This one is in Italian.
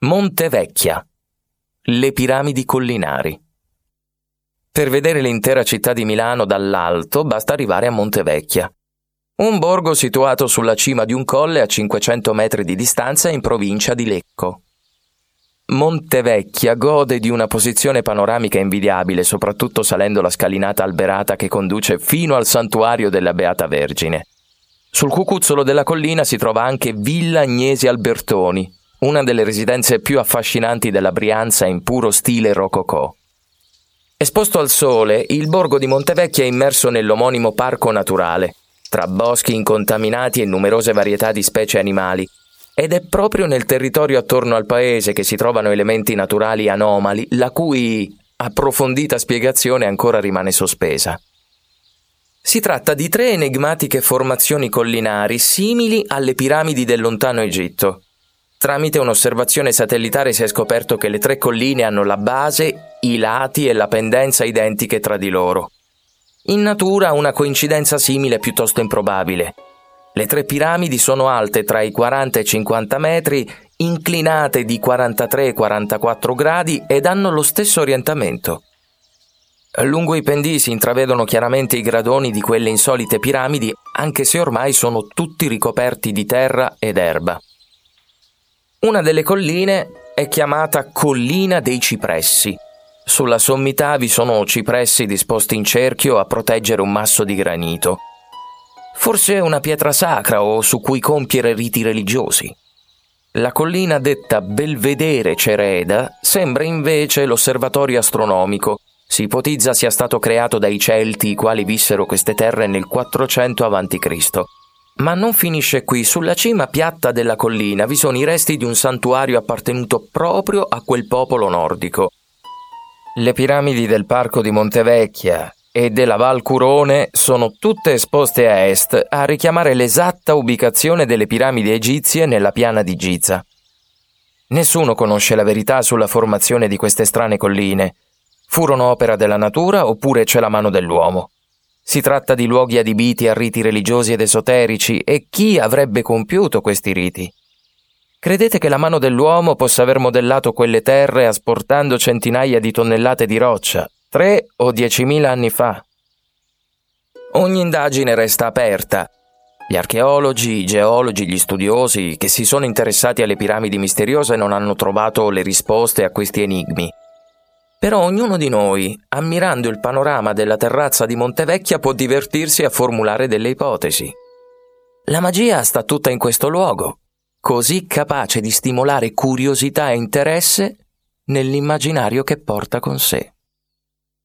Montevecchia. Le piramidi collinari. Per vedere l'intera città di Milano dall'alto basta arrivare a Montevecchia. Un borgo situato sulla cima di un colle a 500 metri di distanza in provincia di Lecco. Montevecchia gode di una posizione panoramica invidiabile, soprattutto salendo la scalinata alberata che conduce fino al santuario della Beata Vergine. Sul cucuzzolo della collina si trova anche Villa Agnesi Albertoni, una delle residenze più affascinanti della Brianza in puro stile rococò. Esposto al sole, il borgo di Montevecchia è immerso nell'omonimo parco naturale, tra boschi incontaminati e numerose varietà di specie animali, ed è proprio nel territorio attorno al paese che si trovano elementi naturali anomali, la cui approfondita spiegazione ancora rimane sospesa. Si tratta di tre enigmatiche formazioni collinari simili alle piramidi del lontano Egitto. Tramite un'osservazione satellitare si è scoperto che le tre colline hanno la base, i lati e la pendenza identiche tra di loro. In natura una coincidenza simile è piuttosto improbabile. Le tre piramidi sono alte tra i 40 e i 50 metri, inclinate di 43 e 44 gradi ed hanno lo stesso orientamento. Lungo i pendii si intravedono chiaramente i gradoni di quelle insolite piramidi, anche se ormai sono tutti ricoperti di terra ed erba. Una delle colline è chiamata Collina dei Cipressi. Sulla sommità vi sono cipressi disposti in cerchio a proteggere un masso di granito forse una pietra sacra o su cui compiere riti religiosi. La collina detta Belvedere Cereda sembra invece l'osservatorio astronomico. Si ipotizza sia stato creato dai Celti i quali vissero queste terre nel 400 a.C. Ma non finisce qui, sulla cima piatta della collina vi sono i resti di un santuario appartenuto proprio a quel popolo nordico. Le piramidi del parco di Montevecchia, e della Val Curone sono tutte esposte a est a richiamare l'esatta ubicazione delle piramidi egizie nella piana di Giza. Nessuno conosce la verità sulla formazione di queste strane colline. Furono opera della natura oppure c'è la mano dell'uomo. Si tratta di luoghi adibiti a riti religiosi ed esoterici e chi avrebbe compiuto questi riti? Credete che la mano dell'uomo possa aver modellato quelle terre asportando centinaia di tonnellate di roccia, tre o diecimila anni fa. Ogni indagine resta aperta. Gli archeologi, i geologi, gli studiosi che si sono interessati alle piramidi misteriose non hanno trovato le risposte a questi enigmi. Però ognuno di noi, ammirando il panorama della terrazza di Montevecchia, può divertirsi a formulare delle ipotesi. La magia sta tutta in questo luogo, così capace di stimolare curiosità e interesse nell'immaginario che porta con sé.